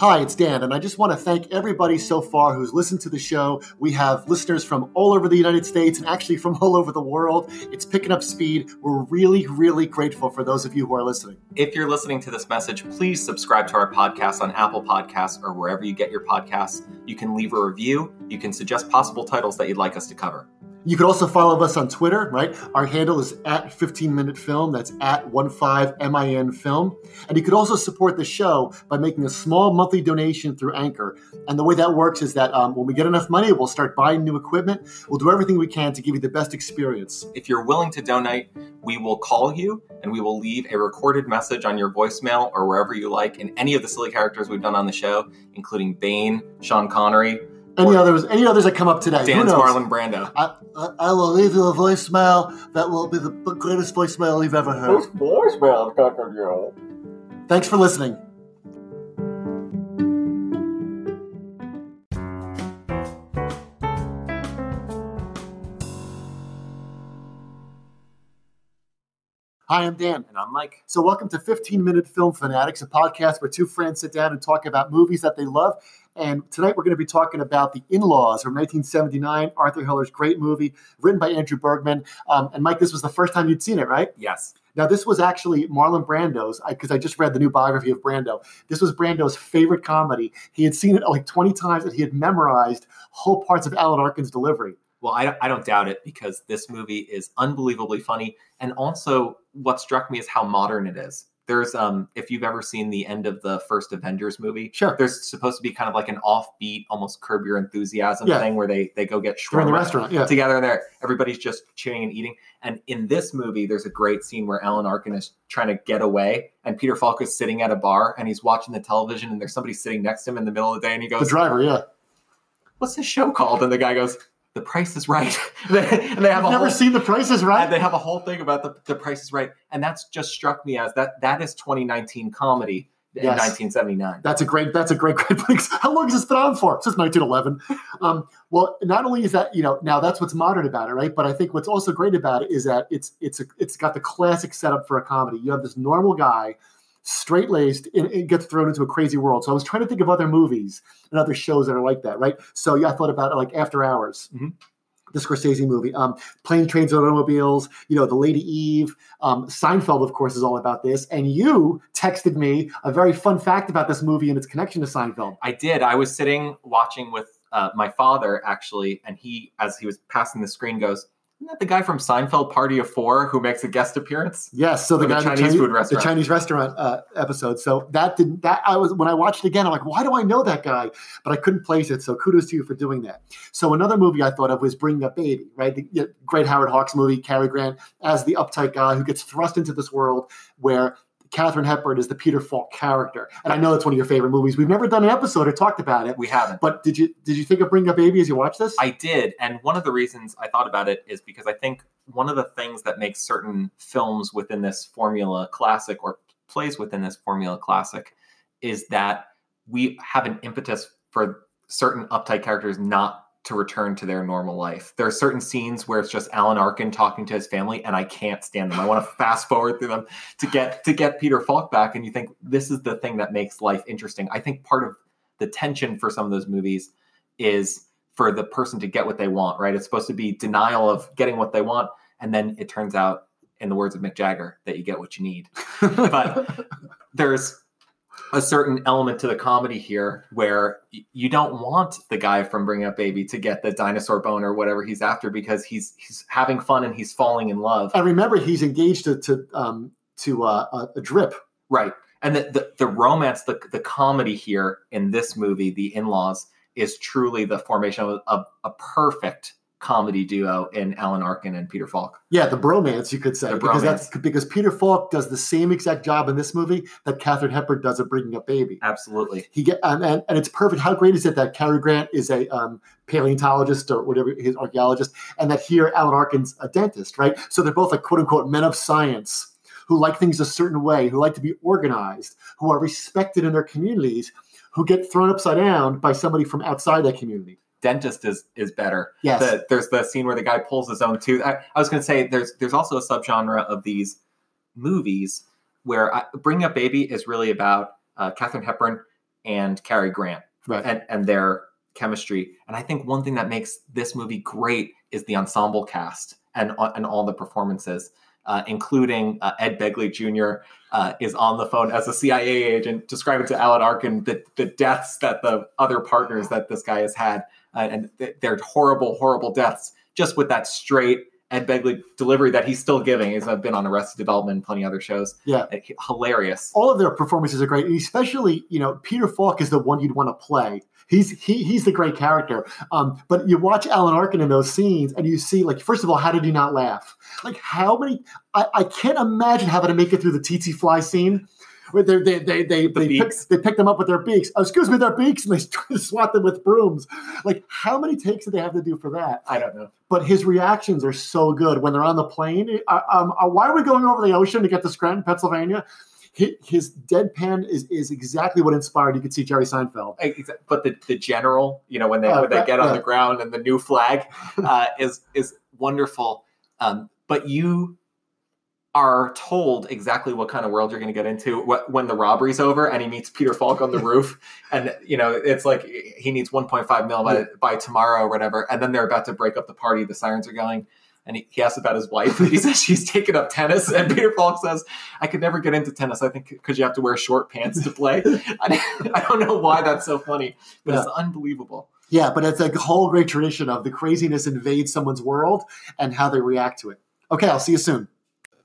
Hi, it's Dan, and I just want to thank everybody so far who's listened to the show. We have listeners from all over the United States and actually from all over the world. It's picking up speed. We're really, really grateful for those of you who are listening. If you're listening to this message, please subscribe to our podcast on Apple Podcasts or wherever you get your podcasts. You can leave a review, you can suggest possible titles that you'd like us to cover. You can also follow us on Twitter, right? Our handle is at 15 Minute Film. That's at 15MIN Film. And you could also support the show by making a small monthly donation through Anchor. And the way that works is that um, when we get enough money, we'll start buying new equipment. We'll do everything we can to give you the best experience. If you're willing to donate, we will call you and we will leave a recorded message on your voicemail or wherever you like in any of the silly characters we've done on the show, including Bane, Sean Connery, any others? Any others that come up today? Dan's Marlon Brando. I, I, I, will leave you a voicemail that will be the greatest voicemail you've ever heard. voicemail, Thanks for listening. Hi, I'm Dan. And I'm Mike. So, welcome to 15 Minute Film Fanatics, a podcast where two friends sit down and talk about movies that they love. And tonight we're going to be talking about The In Laws from 1979, Arthur Hiller's great movie, written by Andrew Bergman. Um, and Mike, this was the first time you'd seen it, right? Yes. Now, this was actually Marlon Brando's, because I, I, just read the new biography of Brando. This was Brando's favorite comedy. He had seen it like 20 times and he had memorized whole parts of Alan Arkin's delivery. Well, I I don't doubt it because this movie is unbelievably funny. And also, what struck me is how modern it is. There's, um, if you've ever seen the end of the first Avengers movie, sure. There's supposed to be kind of like an offbeat, almost curb your enthusiasm yeah. thing where they they go get in the restaurant yeah. together and there. Everybody's just cheering and eating. And in this movie, there's a great scene where Alan Arkin is trying to get away, and Peter Falk is sitting at a bar and he's watching the television, and there's somebody sitting next to him in the middle of the day, and he goes, "The driver, yeah." What's this show called? And the guy goes, the price is right. and they have I've never whole, seen the price is right. And they have a whole thing about the, the price is right. And that's just struck me as that that is 2019 comedy in 1979. That's a great that's a great great place. How long has this been on for? Since 1911. um, well, not only is that, you know, now that's what's modern about it, right? But I think what's also great about it is that it's it's a, it's got the classic setup for a comedy. You have this normal guy straight laced and it gets thrown into a crazy world. So I was trying to think of other movies and other shows that are like that, right? So yeah, I thought about like After Hours. Mm-hmm. The Scorsese movie, um, Plane, Trains, and Automobiles, you know, The Lady Eve, um, Seinfeld, of course, is all about this. And you texted me a very fun fact about this movie and its connection to Seinfeld. I did. I was sitting watching with uh, my father, actually, and he, as he was passing the screen, goes, isn't that the guy from Seinfeld Party of Four who makes a guest appearance? Yes, so the guy the Chinese, Chinese, food restaurant, the Chinese restaurant uh, episode. So that didn't that I was when I watched it again, I'm like, why do I know that guy? But I couldn't place it. So kudos to you for doing that. So another movie I thought of was Bring Up Baby, right? The you know, great Howard Hawks movie, Cary Grant as the uptight guy who gets thrust into this world where Katharine Hepburn is the Peter Falk character, and I know it's one of your favorite movies. We've never done an episode or talked about it. We haven't. But did you did you think of Bring Up Baby as you watched this? I did, and one of the reasons I thought about it is because I think one of the things that makes certain films within this formula classic or plays within this formula classic is that we have an impetus for certain uptight characters not to return to their normal life. There are certain scenes where it's just Alan Arkin talking to his family, and I can't stand them. I want to fast forward through them to get to get Peter Falk back. And you think this is the thing that makes life interesting. I think part of the tension for some of those movies is for the person to get what they want. Right? It's supposed to be denial of getting what they want, and then it turns out, in the words of Mick Jagger, that you get what you need. but there's a certain element to the comedy here where you don't want the guy from Bring Up Baby to get the dinosaur bone or whatever he's after because he's he's having fun and he's falling in love. And remember, he's engaged to to um, to uh, a, a drip. Right. And the, the, the romance, the, the comedy here in this movie, The In Laws, is truly the formation of a, a perfect comedy duo in Alan Arkin and Peter Falk. Yeah, the bromance, you could say, The because bromance. that's because Peter Falk does the same exact job in this movie that Katharine Hepburn does at Bringing Up Baby. Absolutely. He get and, and, and it's perfect. How great is it that Cary Grant is a um, paleontologist or whatever his archaeologist, and that here Alan Arkin's a dentist, right? So they're both like quote unquote men of science who like things a certain way, who like to be organized, who are respected in their communities, who get thrown upside down by somebody from outside that community. Dentist is is better. Yes. The, there's the scene where the guy pulls his own tooth. I, I was going to say there's there's also a subgenre of these movies where I, Bring Up Baby is really about uh, Katharine Hepburn and Cary Grant Right. and and their chemistry. And I think one thing that makes this movie great is the ensemble cast and and all the performances, uh, including uh, Ed Begley Jr. Uh, is on the phone as a CIA agent, describing to Alan Arkin the the deaths that the other partners that this guy has had, uh, and th- they're horrible, horrible deaths. Just with that straight Ed Begley delivery that he's still giving. He's uh, been on Arrested Development and plenty other shows. Yeah. Hilarious. all of their performances are great, and especially you know Peter Falk is the one you'd want to play. He's he he's the great character. Um, but you watch Alan Arkin in those scenes, and you see like first of all, how did he not laugh? Like how many? I, I can't imagine having to make it through the tsetse fly scene. Where they they they they, they, pick, they pick them up with their beaks. Oh, excuse me, their beaks, and they swat them with brooms. Like how many takes did they have to do for that? I don't know. but his reactions are so good when they're on the plane. Uh, um, uh, why are we going over the ocean to get to Scranton, Pennsylvania? Hi- His deadpan is is exactly what inspired. You could see Jerry Seinfeld. But the, the general, you know, when they Uh, when they get on yeah. the ground and the new flag uh, is is wonderful. Um, but you are told exactly what kind of world you're going to get into when the robbery's over and he meets Peter Falk on the roof and you know it's like he needs 1.5 mil by, by tomorrow or whatever and then they're about to break up the party the sirens are going and he, he asks about his wife he says she's taken up tennis and Peter Falk says I could never get into tennis I think because you have to wear short pants to play I, I don't know why that's so funny but it's unbelievable Yeah, but it's a whole great tradition of the craziness invades someone's world and how they react to it. Okay, I'll see you soon.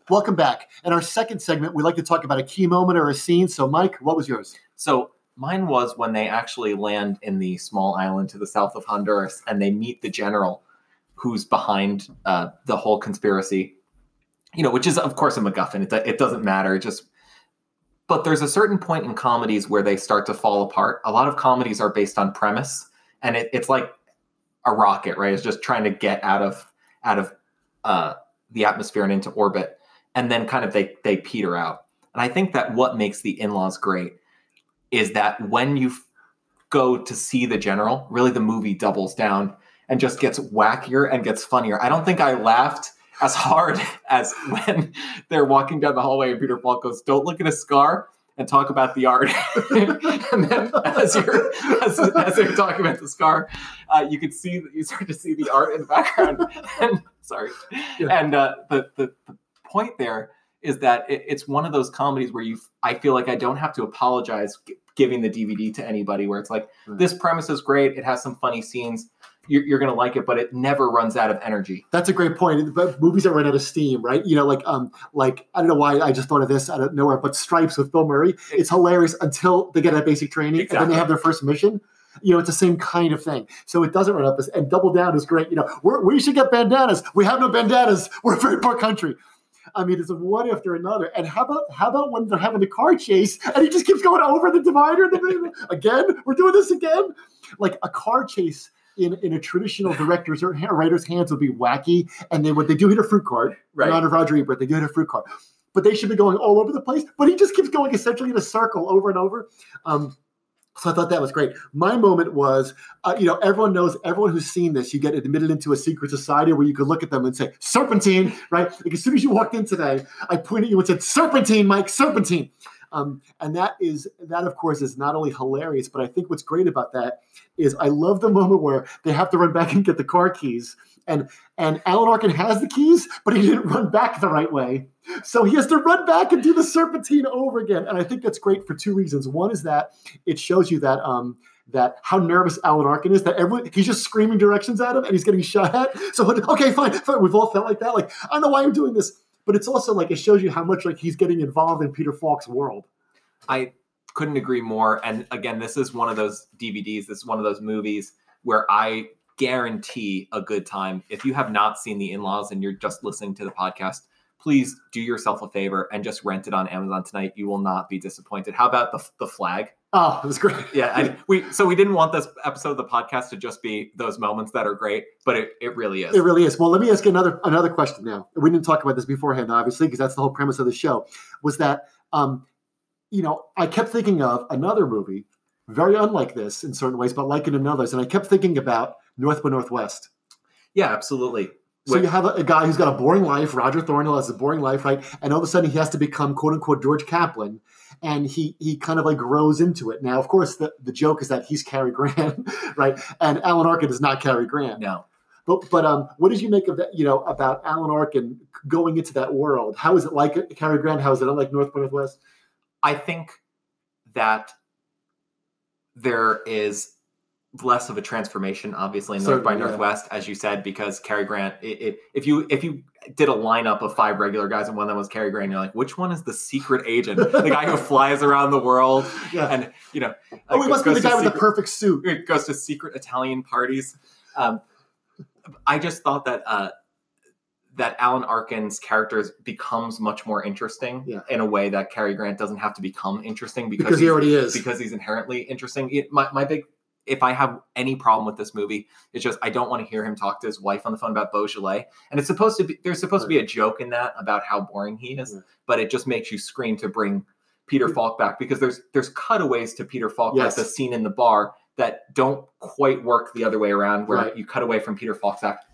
Welcome back. In our second segment, we like to talk about a key moment or a scene. So, Mike, what was yours? So mine was when they actually land in the small island to the south of Honduras and they meet the general who's behind uh, the whole conspiracy. You know, which is of course a MacGuffin. It, it doesn't matter. It just but there's a certain point in comedies where they start to fall apart. A lot of comedies are based on premise, and it, it's like a rocket, right? It's just trying to get out of out of uh, the atmosphere and into orbit, and then kind of they they peter out. And I think that what makes the in-laws great is that when you go to see the general, really the movie doubles down and just gets wackier and gets funnier. I don't think I laughed as hard as when they're walking down the hallway and Peter Falk goes, "Don't look at a scar." And talk about the art, and then as you're as, as they're talking about the scar, uh, you can see that you start to see the art in the background. and sorry, and uh, the, the the point there is that it, it's one of those comedies where you I feel like I don't have to apologize g- giving the DVD to anybody where it's like this premise is great, it has some funny scenes, you're, you're gonna like it, but it never runs out of energy. That's a great point. But movies that run out of steam, right? You know, like um, like I don't know why I just thought of this out of nowhere, but Stripes with Bill Murray. It's hilarious until they get that basic training and then they have their first mission. You know, it's the same kind of thing. So it doesn't run up and Double Down is great. You know, we're, we should get bandanas. We have no bandanas. We're a very poor country. I mean, it's one after another. And how about how about when they're having the car chase and he just keeps going over the divider again? We're doing this again. Like a car chase in, in a traditional director's or writer's hands would be wacky, and they would they do hit a fruit cart. Right. In honor of Roger Ebert, they do hit a fruit cart, but they should be going all over the place. But he just keeps going essentially in a circle over and over. Um, So I thought that was great. My moment was, uh, you know, everyone knows, everyone who's seen this, you get admitted into a secret society where you could look at them and say, Serpentine, right? Like as soon as you walked in today, I pointed at you and said, Serpentine, Mike, Serpentine. Um, and that is that, of course, is not only hilarious, but I think what's great about that is I love the moment where they have to run back and get the car keys, and and Alan Arkin has the keys, but he didn't run back the right way, so he has to run back and do the serpentine over again. And I think that's great for two reasons. One is that it shows you that um, that how nervous Alan Arkin is that everyone he's just screaming directions at him and he's getting shot at. So okay, fine, fine. We've all felt like that. Like I don't know why I'm doing this, but it's also like it shows you how much like he's getting involved in Peter Falk's world. I couldn't agree more. And again, this is one of those DVDs. This is one of those movies where I guarantee a good time. If you have not seen The In Laws and you're just listening to the podcast, please do yourself a favor and just rent it on Amazon tonight. You will not be disappointed. How about the the flag? Oh, it was great. yeah, I, we so we didn't want this episode of the podcast to just be those moments that are great, but it, it really is. It really is. Well, let me ask you another another question now. We didn't talk about this beforehand, obviously, because that's the whole premise of the show. Was that um, you know, I kept thinking of another movie, very unlike this in certain ways, but like it in others, and I kept thinking about North by Northwest. Yeah, absolutely. So you have a, a, guy who's got a boring life. Roger Thornhill has a boring life, right? And all of a sudden, he has to become "quote unquote" George Kaplan, and he he kind of like grows into it. Now, of course, the, the joke is that he's Cary Grant, right? And Alan Arkin is not Cary Grant. No. But but um, what did you make of that? You know about Alan Arkin going into that world? How is it like Cary Grant? How is it unlike North by Northwest? I think that there is less of a transformation, obviously, in North by Northwest, yeah. as you said, because Cary Grant. It, it, if you if you did a lineup of five regular guys and one that was Cary Grant, you're like, which one is the secret agent, the guy who flies around the world, yeah. and you know, oh, he must be the guy with the perfect suit. It goes to secret Italian parties. Um, I just thought that uh, that Alan Arkin's character becomes much more interesting yeah. in a way that Cary Grant doesn't have to become interesting because, because he already is because he's inherently interesting. It, my my big if I have any problem with this movie, it's just I don't want to hear him talk to his wife on the phone about Beaujolais. And it's supposed to be there's supposed right. to be a joke in that about how boring he is, but it just makes you scream to bring Peter Falk back because there's there's cutaways to Peter Falk, yes. like the scene in the bar that don't quite work the other way around, where right. you cut away from Peter Falk's act.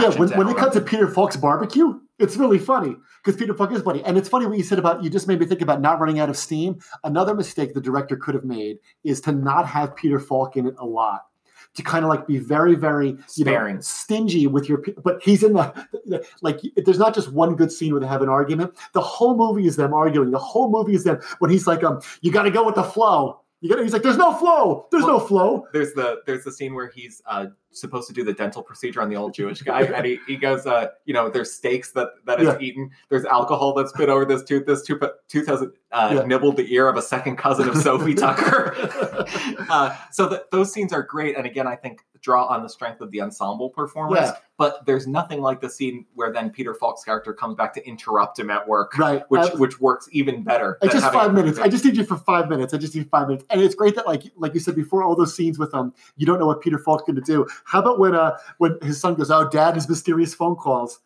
Yeah, when, when they cut to Peter Falk's barbecue, it's really funny because Peter Falk is funny. And it's funny what you said about you just made me think about not running out of steam. Another mistake the director could have made is to not have Peter Falk in it a lot. To kind of like be very, very you Sparing. know stingy with your, but he's in the like. There's not just one good scene where they have an argument. The whole movie is them arguing. The whole movie is them when he's like, um, you got to go with the flow. You got. He's like, there's no flow. There's well, no flow. There's the there's the scene where he's uh, supposed to do the dental procedure on the old Jewish guy, and he, he goes, uh, you know, there's steaks that that is yeah. eaten. There's alcohol that's been over this tooth. This tooth, tooth has uh, yeah. nibbled the ear of a second cousin of Sophie Tucker. uh, so the, those scenes are great, and again, I think draw on the strength of the ensemble performers. Yeah. But there's nothing like the scene where then Peter Falk's character comes back to interrupt him at work, right? Which which works even better. It's just five minutes. I just need you for five minutes. I just need five minutes, and it's great that like like you said before, all those scenes with um, you don't know what Peter Falk's going to do. How about when uh when his son goes, "Oh, Dad, his mysterious phone calls."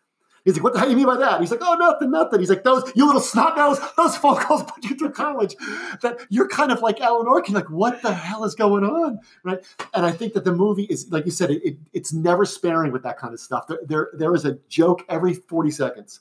He's like, what the hell do you mean by that? He's like, oh, nothing, nothing. He's like, those, you little snot nose, those phone calls put you through college. That you're kind of like Alan Arkin, like, what the hell is going on? Right. And I think that the movie is, like you said, it, it, it's never sparing with that kind of stuff. There, there, there is a joke every 40 seconds.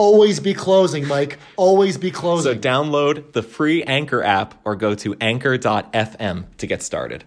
always be closing, Mike. Always be closing. So download the free Anchor app or go to anchor.fm to get started.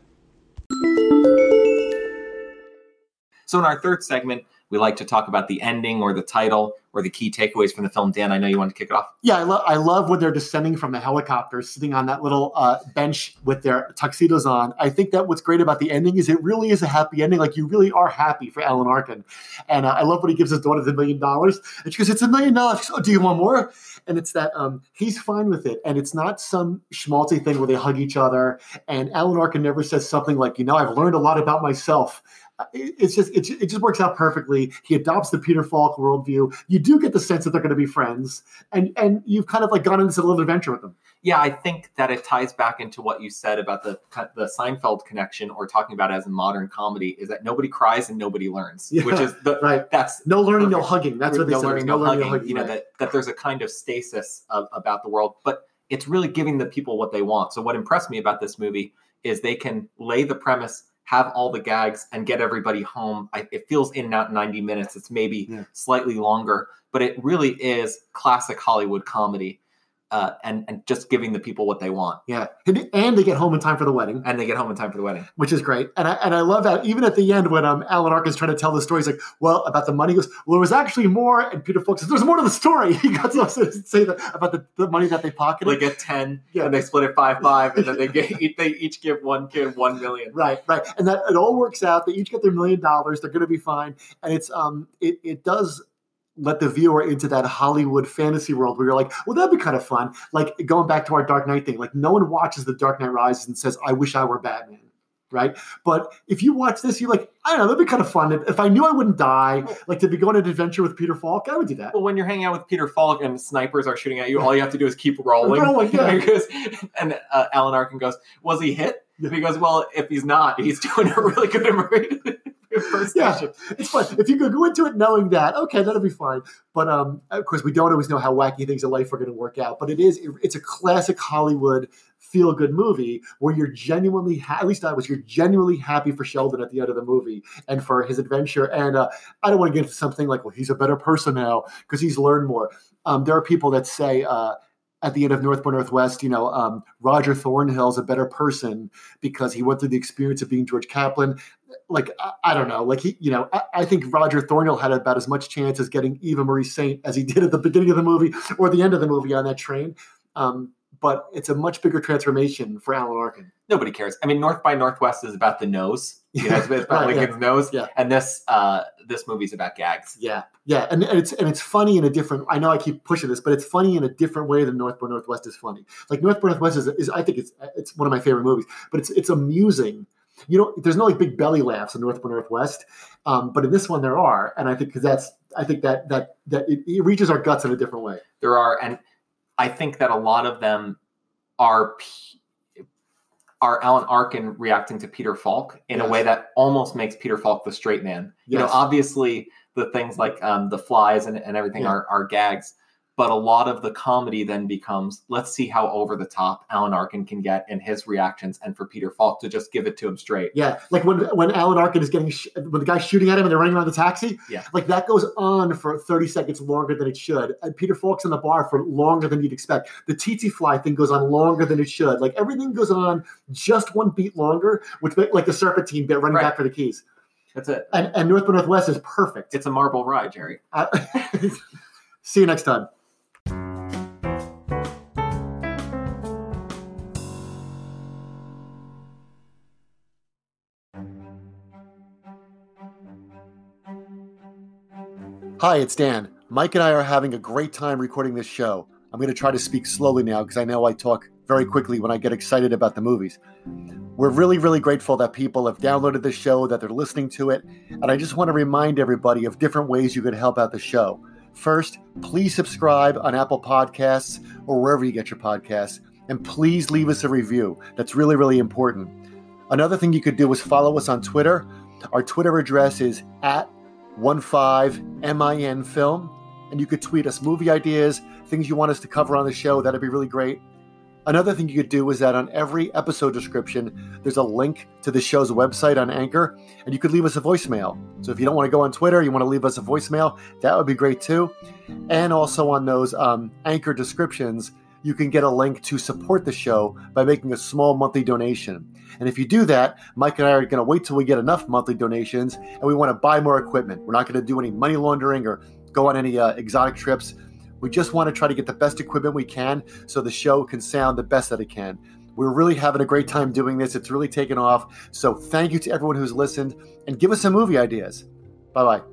So, in our third segment, we like to talk about the ending or the title. or the key takeaways from the film. Dan, I know you want to kick it off. Yeah, I, lo- I love when they're descending from the helicopter, sitting on that little uh, bench with their tuxedos on. I think that what's great about the ending is it really is a happy ending. Like you really are happy for Alan Arkin, and uh, I love when he gives his daughter the million dollars, and she goes, "It's a million dollars." Oh, do you want more? And it's that um, he's fine with it, and it's not some schmaltzy thing where they hug each other. And Alan Arkin never says something like, "You know, I've learned a lot about myself." Uh, it- It's just it, it just works out perfectly. He adopts the Peter Falk worldview. You do get the sense that they're going to be friends, and and you've kind of like gone into a little adventure with them. Yeah, I think that it ties back into what you said about the the Seinfeld connection, or talking about it as a modern comedy, is that nobody cries and nobody learns, Yeah, which is the right. That's No learning, no hugging. That's what they no said. learning, no no, learning, hugging. no hugging. You know right. that that there's a kind of stasis of, about the world, but it's really giving the people what they want. So what impressed me about this movie is they can lay the premise, have all the gags, and get everybody home. I, it feels in not 90 minutes. It's maybe Yeah. slightly longer, but it really is classic Hollywood comedy, uh, and and just giving the people what they want, Yeah, and, they get home in time for the wedding, and they get home in time for the wedding. which is great. And I and I love that even at the end when um Alan Arkin's trying to tell the story, he's like, "Well, about the money." He goes, "Well, there was actually more." And Peter Falk says, "There's more to the story." He got to say that about the, the money that they pocketed. They get 10, Yeah. and they split it five five, and then they get they each give one kid one million. Right, right, and that it all works out. They each get their million dollars. They're going to be fine, and it's um, it it does let the viewer into that Hollywood fantasy world where you're like, well, that'd be kind of fun. Like going back to our Dark Knight thing, like no one watches the Dark Knight Rises and says, I wish I were Batman. Right. But if you watch this, you're like, I don't know, that'd be kind of fun. If I knew I wouldn't die, like to be going on an adventure with Peter Falk, I would do that. Well, when you're hanging out with Peter Falk and snipers are shooting at you, all you have to do is keep rolling. Rolling, yeah. because, and uh, Alan Arkin goes, "Was he hit?" He goes, "Well, if he's not, he's doing a really good impersonation." It's fun. If you could go into it knowing that, okay, that'll be fine. But um, of course, we don't always know how wacky things in life are going to work out. But it is, it's a classic Hollywood feel good movie where you're genuinely, ha- at least I was, you're genuinely happy for Sheldon at the end of the movie and for his adventure. And uh, I don't want to get into something like, well, he's a better person now because he's learned more. Um, there are people that say, uh, at the end of North by Northwest, you know, um, Roger Thornhill's a better person because he went through the experience of being George Kaplan like I, I don't know, like he, you know, I, I think Roger Thornhill had about as much chance as getting Eva Marie Saint as he did at the beginning of the movie or the end of the movie on that train. Um, but it's a much bigger transformation for Alan Arkin. Nobody cares. I mean, North by Northwest is about the nose. You know, it's about Right, yeah. Lincoln's nose, Yeah. and this uh, this movie's about gags. Yeah, yeah, and, and it's and it's funny in a different. I know I keep pushing this, but it's funny in a different way than North by Northwest is funny. Like North by Northwest is, is I think it's it's one of my favorite movies, but it's it's amusing. You know, there's no like big belly laughs in North by Northwest, um, but in this one there are, and I think because that's I think that that that it, it reaches our guts in a different way. There are, and I think that a lot of them are P- are Alan Arkin reacting to Peter Falk in a way that almost makes Peter Falk the straight man. You know, obviously the things like um, the flies and, and everything Yeah. are, are gags, but a lot of the comedy then becomes let's see how over the top Alan Arkin can get in his reactions, and for Peter Falk to just give it to him straight. Yeah, like when when Alan Arkin is getting sh- when the guy's shooting at him and they're running around the taxi. Yeah. like that goes on for thirty seconds longer than it should. And Peter Falk's in the bar for longer than you'd expect. The tsetse fly thing goes on longer than it should. Like everything goes on just one beat longer, which like the serpentine bit running Right. back for the keys. That's it. And and North by Northwest is perfect. It's a marble ride, Jerry. Uh, see you next time. Hi, it's Dan. Mike and I are having a great time recording this show. I'm going to try to speak slowly now because I know I talk very quickly when I get excited about the movies. We're really, really grateful that people have downloaded the show, that they're listening to it, and I just want to remind everybody of different ways you could help out the show. First, please subscribe on Apple Podcasts or wherever you get your podcasts, and please leave us a review. That's really, really important. Another thing you could do is follow us on Twitter. Our Twitter address is at 15min film, and you could tweet us movie ideas, things you want us to cover on the show. That'd be really great. Another thing you could do is that on every episode description, there's a link to the show's website on Anchor, and you could leave us a voicemail. So if you don't want to go on Twitter, you want to leave us a voicemail, that would be great too. And also on those um, Anchor descriptions, you can get a link to support the show by making a small monthly donation. And if you do that, Mike and I are going to wait till we get enough monthly donations, and we want to buy more equipment. We're not going to do any money laundering or go on any uh, exotic trips. We just want to try to get the best equipment we can so the show can sound the best that it can. We're really having a great time doing this. It's really taken off. So thank you to everyone who's listened and give us some movie ideas. Bye bye.